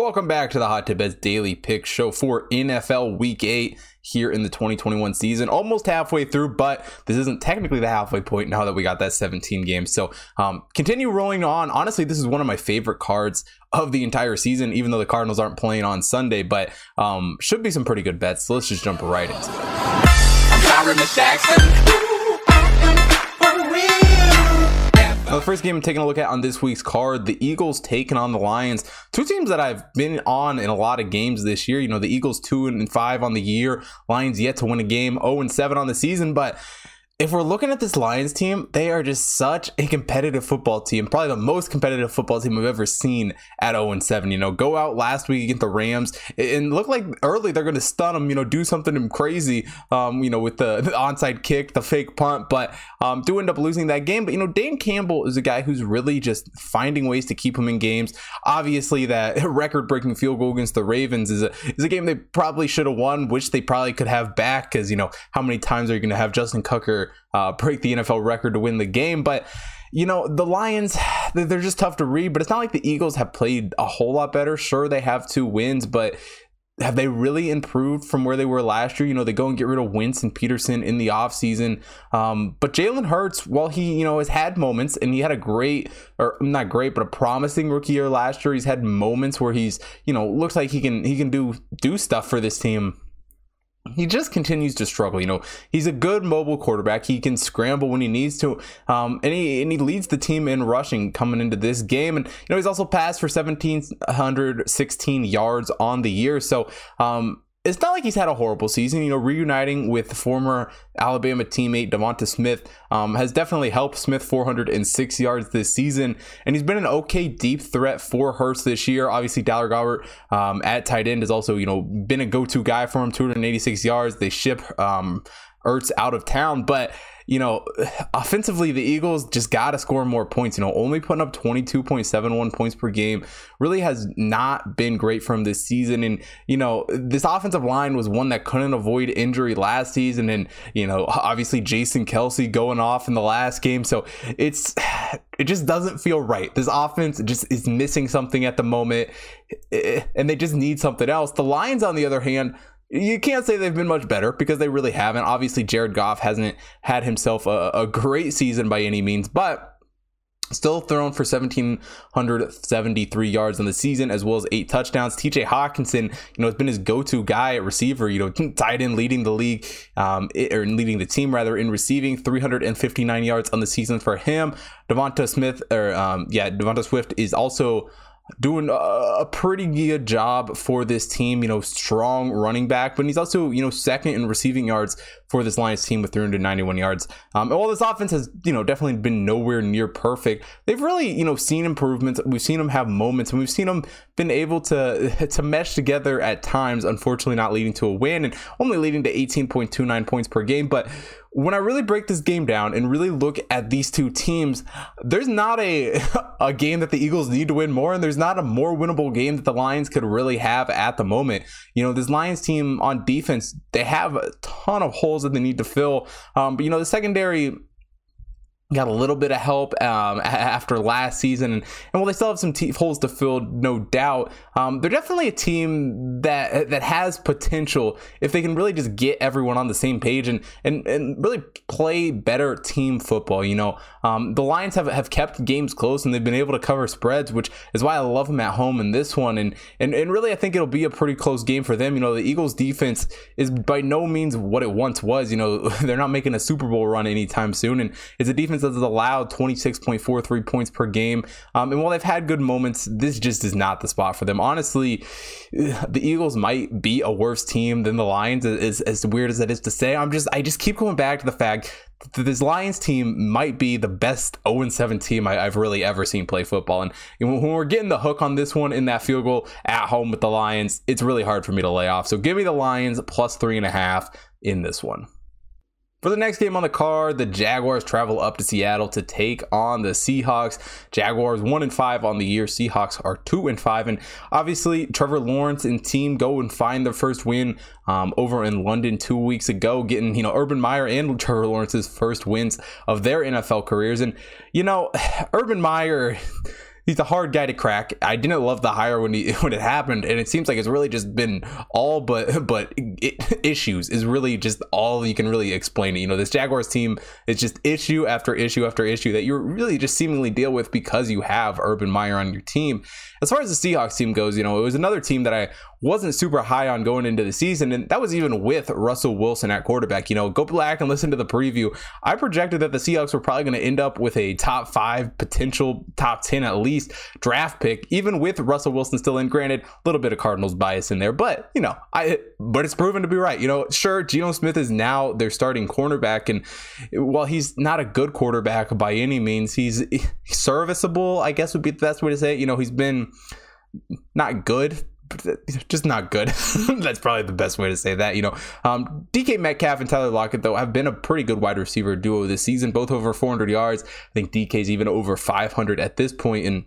Welcome back to the Hot Tip Bets Daily Pick Show for NFL Week 8 here in the 2021 season. Almost halfway through, but this isn't technically the halfway point now that we got that 17 game. So um, continue rolling on. Honestly, this is one of my favorite cards of the entire season, even though the Cardinals aren't playing on Sunday, but um, should be some pretty good bets. So let's just jump right into it. The first game I'm taking a look at on this week's card, the Eagles taking on the Lions. Two teams that I've been on in a lot of games this year. You know, the Eagles two and five on the year, Lions yet to win a game, 0 and 7 on the season, but if we're looking at this Lions team, they are just such a competitive football team. Probably the most competitive football team I've ever seen at 0 7. You know, go out last week against the Rams and look like early they're going to stun them, you know, do something crazy, um, you know, with the, the onside kick, the fake punt, but um, do end up losing that game. But, you know, Dan Campbell is a guy who's really just finding ways to keep him in games. Obviously, that record breaking field goal against the Ravens is a, is a game they probably should have won, which they probably could have back because, you know, how many times are you going to have Justin Tucker? Uh, break the NFL record to win the game. But you know, the Lions, they're just tough to read, but it's not like the Eagles have played a whole lot better. Sure, they have two wins, but have they really improved from where they were last year? You know, they go and get rid of Wentz and Pederson in the offseason. Um, but Jalen Hurts, while he, you know, has had moments and he had a great, or not great, but a promising rookie year last year, he's had moments where he's, you know, looks like he can he can do do stuff for this team he just continues to struggle. You know, he's a good mobile quarterback. He can scramble when he needs to, um, and he and he leads the team in rushing coming into this game. And you know, he's also passed for seventeen hundred sixteen yards on the year. So, um, it's not like he's had a horrible season. You know, reuniting with former Alabama teammate Devonta Smith um, has definitely helped Smith 406 yards this season, and he's been an okay deep threat for Hurts this year. Obviously, Dallas Goedert um, at tight end has also you know been a go-to guy for him, 286 yards. They ship um, Ertz out of town, but you know, offensively, the Eagles just got to score more points. You know, only putting up 22.71 points per game really has not been great from this season. And, you know, this offensive line was one that couldn't avoid injury last season. And, you know, obviously Jason Kelce going off in the last game. So it's, it just doesn't feel right. This offense just is missing something at the moment, eh, and they just need something else. The Lions, on the other hand, you can't say they've been much better because they really haven't. Obviously, Jared Goff hasn't had himself a, a great season by any means, but still thrown for 1773 yards in the season as well as eight touchdowns. Tj hockenson you know has been his go-to guy at receiver you know tight end leading the league um, or leading the team rather in receiving. 359 yards on the season for him. Devonta smith or um, yeah devonta swift is also doing a pretty good job for this team. You know, strong running back, but he's also you know second in receiving yards for this Lions team with 391 yards. Um, and while this offense has you know definitely been nowhere near perfect, they've really you know seen improvements. We've seen them have moments, and we've seen them been able to to mesh together at times. Unfortunately, not leading to a win and only leading to 18.29 points per game, but when I really break this game down and really look at these two teams, there's not a a game that the Eagles need to win more, and there's not a more winnable game that the Lions could really have at the moment. You know, this Lions team on defense, they have a ton of holes that they need to fill. Um, but you know, the secondary got a little bit of help um, after last season, and, while they still have some te- holes to fill, no doubt, um, they're definitely a team that that has potential if they can really just get everyone on the same page and and, and really play better team football. You know, um, the Lions have have kept games close and they've been able to cover spreads, which is why I love them at home in this one. And and and really, I think it'll be a pretty close game for them. You know, the Eagles' defense is by no means what it once was. You know, they're not making a Super Bowl run anytime soon, and it's a defense defense has allowed 26.43 points per game. Um, and while they've had good moments, this just is not the spot for them. Honestly, the Eagles might be a worse team than the Lions, as, as weird as that is to say. I'm just, I just keep going back to the fact that this Lions team might be the best 0 7 team I, have really ever seen play football. And when we're getting the hook on this one in that field goal at home with the Lions, it's really hard for me to lay off. So give me the Lions plus three and a half in this one. For the next game on the card, the Jaguars travel up to Seattle to take on the Seahawks. Jaguars one and five on the year. Seahawks are two and five, and obviously Trevor Lawrence and team go and find their first win um, over in London two weeks ago, getting you know Urban Meyer and Trevor Lawrence's first wins of their NFL careers. And you know, Urban Meyer he's a hard guy to crack. I didn't love the hire when he when it happened, and it seems like it's really just been all but but it, issues is really just all you can really explain it. You know, this Jaguars team is just issue after issue after issue that you really just seemingly deal with because you have Urban Meyer on your team. As far as the Seahawks team goes, you know, it was another team that I wasn't super high on going into the season, and that was even with Russell Wilson at quarterback. You know, go back and listen to the preview. I projected that the Seahawks were probably going to end up with a top five, potential top 10 at least draft pick, even with Russell Wilson still in. Granted, a little bit of Cardinals bias in there, but, you know, I, but it's proven to be right. You know, sure, Geno Smith is now their starting cornerback, and while he's not a good quarterback by any means, he's serviceable, I guess would be the best way to say it. You know, he's been not good, just not good. That's probably the best way to say that. You know, um, DK Metcalf and Tyler Lockett though have been a pretty good wide receiver duo this season, both over 400 yards. I think DK's even over 500 at this point. and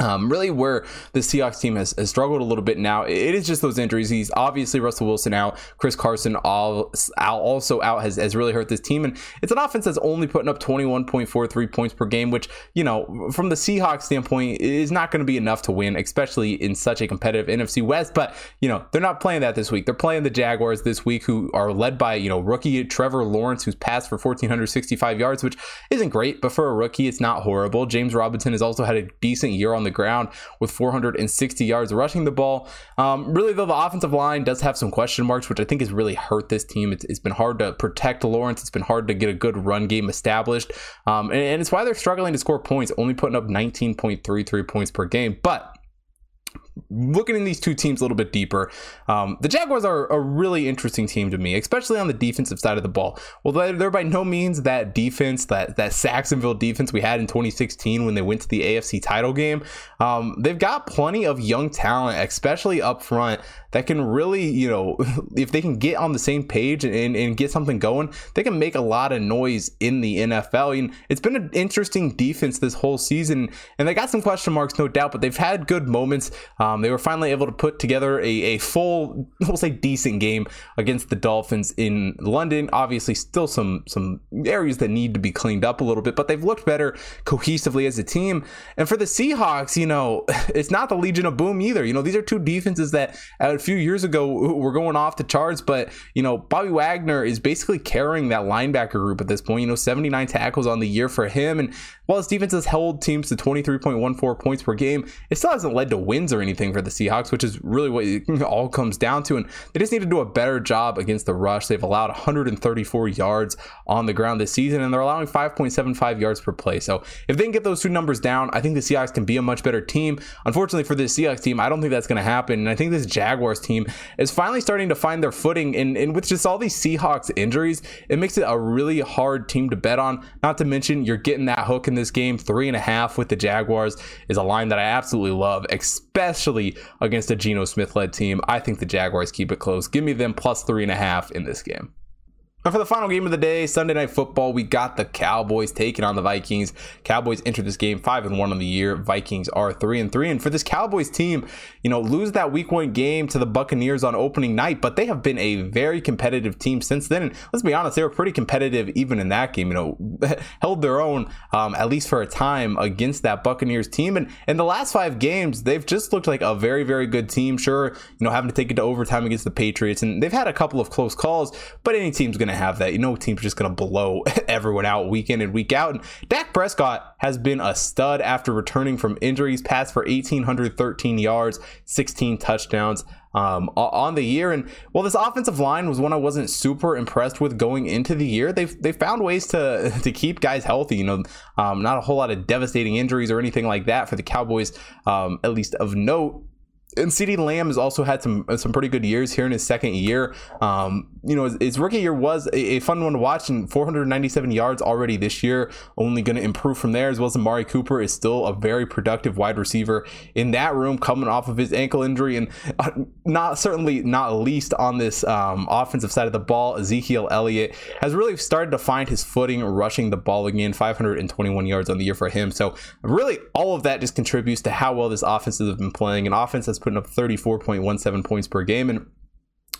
um, really, where the Seahawks team has, has, struggled a little bit now, it is just those injuries. He's obviously Russell Wilson out, Chris Carson all, also out has, has really hurt this team. And it's an offense that's only putting up 21.43 points per game, which, you know, from the Seahawks standpoint, is not going to be enough to win, especially in such a competitive NFC West. But, you know, they're not playing that this week. They're playing the Jaguars this week, who are led by, you know, rookie Trevor Lawrence, who's passed for 1,465 yards, which isn't great, but for a rookie, it's not horrible. James Robinson has also had a decent year on the the ground with 460 yards rushing the ball. Um, really, though, the offensive line does have some question marks, which I think has really hurt this team. it's, it's been hard to protect Lawrence. It's been hard to get a good run game established. Um, and, and it's why they're struggling to score points, only putting up 19.33 points per game. But looking in these two teams a little bit deeper, um, the Jaguars are a really interesting team to me, especially on the defensive side of the ball. Well, they're, by no means that defense, that that Sacksonville defense we had in 2016 when they went to the AFC title game. Um, they've got plenty of young talent, especially up front, that can really, you know, if they can get on the same page and, and, and get something going, they can make a lot of noise in the NFL. And it's been an interesting defense this whole season, and they got some question marks, no doubt, but they've had good moments. Um, Um, they were finally able to put together a, a full, we'll say, decent game against the Dolphins in London. Obviously, still some some areas that need to be cleaned up a little bit, but they've looked better cohesively as a team. And for the Seahawks, you know, it's not the Legion of Boom either. You know, these are two defenses that a few years ago were going off the charts, but you know, Bobby Wagner is basically carrying that linebacker group at this point. You know, 79 tackles on the year for him, and while his defense has held teams to 23.14 points per game, it still hasn't led to wins or anything for the Seahawks, which is really what it all comes down to. And they just need to do a better job against the rush. They've allowed 134 yards on the ground this season, and they're allowing 5.75 yards per play. So if they can get those two numbers down, I think the Seahawks can be a much better team. Unfortunately for this Seahawks team, I don't think that's going to happen. And I think this Jaguars team is finally starting to find their footing. And, and with just all these Seahawks injuries, it makes it a really hard team to bet on. Not to mention, you're getting that hook in this game. Three and a half with the Jaguars is a line that I absolutely love, especially against a Geno Smith led team. I think the Jaguars keep it close. Give me them plus three and a half in this game. And for the final game of the day, Sunday Night Football, we got the Cowboys taking on the Vikings. Cowboys entered this game five and one on the year. Vikings are three and three. And for this Cowboys team, you know, lose that Week One game to the Buccaneers on opening night, but they have been a very competitive team since then. And let's be honest, they were pretty competitive even in that game. You know, held their own um, at least for a time against that Buccaneers team. And in the last five games, they've just looked like a very very good team. Sure, you know, having to take it to overtime against the Patriots, and they've had a couple of close calls, but any team's going to have that. You know, team's just going to blow everyone out week in and week out. And Dak Prescott has been a stud after returning from injuries, passed for 1,813 yards, 16 touchdowns um, on the year. And well, this offensive line was one I wasn't super impressed with going into the year, they've they found ways to to keep guys healthy. You know, um, not a whole lot of devastating injuries or anything like that for the Cowboys, um, at least of note and CeeDee Lamb has also had some some pretty good years here in his second year. Um, you know, his, rookie year was a, a, fun one to watch, and 497 yards already this year. Only going to improve from there, as well as Amari Cooper is still a very productive wide receiver in that room, coming off of his ankle injury, and uh, not certainly not least on this um, offensive side of the ball. Ezekiel Elliott has really started to find his footing rushing the ball again. 521 yards on the year for him. So really, all of that just contributes to how well this offense has been playing. An offense that's putting up 34.17 points per game. And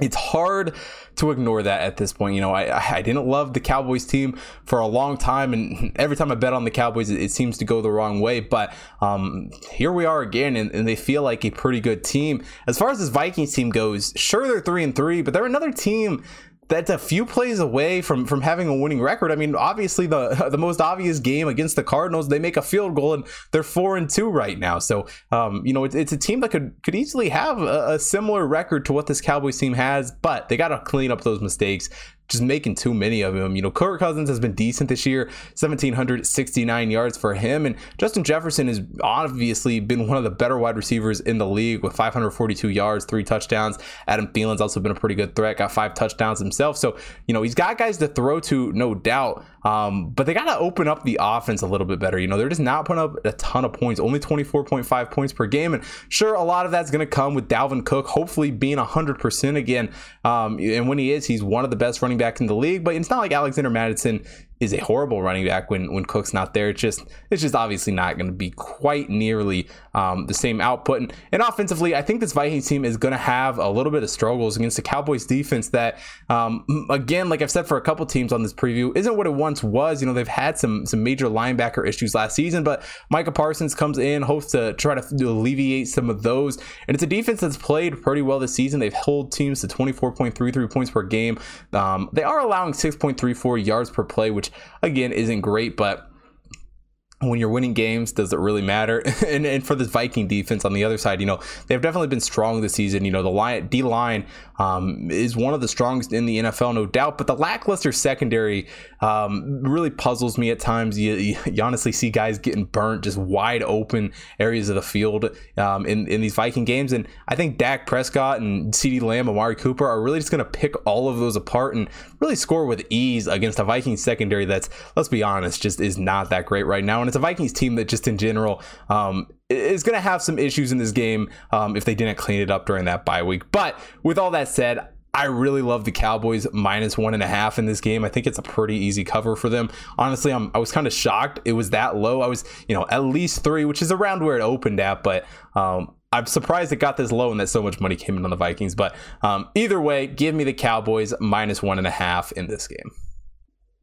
it's hard to ignore that at this point. You know, I I didn't love the Cowboys team for a long time, and every time I bet on the Cowboys, it, it seems to go the wrong way. But um, here we are again, and, and, they feel like a pretty good team. As far as this Vikings team goes, sure they're three and three, but they're another team that's a few plays away from from having a winning record. I mean, obviously the the most obvious game against the Cardinals, they make a field goal and they're four and two right now. So um, you know, it's, it's a team that could could easily have a, a similar record to what this Cowboys team has, but they got to clean up those mistakes just making too many of them. You know, Kirk Cousins has been decent this year, 1,769 yards for him. And Justin Jefferson has obviously been one of the better wide receivers in the league with 542 yards, three touchdowns. Adam Thielen's also been a pretty good threat, got five touchdowns himself. So, you know, he's got guys to throw to, no doubt. Um, but they got to open up the offense a little bit better. You know, they're just not putting up a ton of points, only 24.5 points per game. And sure, a lot of that's going to come with Dalvin Cook hopefully being 100% again. Um, and when he is, he's one of the best running backs in the league. But it's not like Alexander Mattison is a horrible running back when when Cook's not there. It's just it's just obviously not going to be quite nearly um, the same output. And, and, offensively, I think this Vikings team is going to have a little bit of struggles against the Cowboys defense. That um, again, like I've said for a couple teams on this preview, isn't what it once was. You know, they've had some some major linebacker issues last season, but Micah Parsons comes in, hopes to try to alleviate some of those. And it's a defense that's played pretty well this season. They've held teams to 24.33 points per game. Um, they are allowing 6.34 yards per play, which which again isn't great, but when you're winning games, does it really matter? and, and for the Viking defense on the other side, you know, they've definitely been strong this season. You know, the line, D line um, is one of the strongest in the NFL, no doubt. But the lackluster secondary um, really puzzles me at times. You, you, honestly see guys getting burnt just wide open areas of the field um, in, in these Viking games. And I think Dak Prescott and CeeDee Lamb, Amari Cooper are really just going to pick all of those apart and really score with ease against a Viking secondary that's, let's be honest, just is not that great right now it's a Vikings team that just in general um, is going to have some issues in this game um, if they didn't clean it up during that bye week. But with all that said, I really love the Cowboys minus one and a half in this game. I think it's a pretty easy cover for them. Honestly, I'm, I was kind of shocked it was that low. I was, you know, at least three, which is around where it opened at, but um, I'm surprised it got this low and that so much money came in on the Vikings. But um, either way, give me the Cowboys minus one and a half in this game.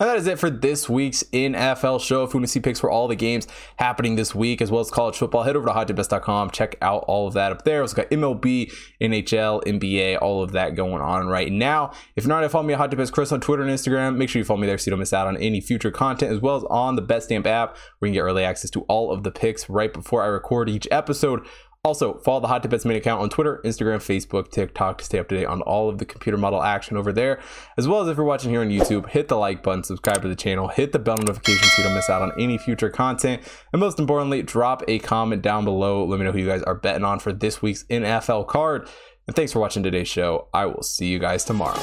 And that is it for this week's NFL show. If you want to see picks for all the games happening this week, as well as college football, head over to hottipbets.com. Check out all of that up there. It's got MLB, NHL, NBA, all of that going on right now. If you're not, follow me at Hot Chris on Twitter and Instagram. Make sure you follow me there so you don't miss out on any future content, as well as on the BetStamp app, where you can get early access to all of the picks right before I record each episode. Also, follow the Hot Tip Bets main account on Twitter, Instagram, Facebook, TikTok to stay up to date on all of the computer model action over there. As well as if you're watching here on YouTube, hit the like button, subscribe to the channel, hit the bell notification so you don't miss out on any future content. And most importantly, drop a comment down below. Let me know who you guys are betting on for this week's NFL card. And thanks for watching today's show. I will see you guys tomorrow.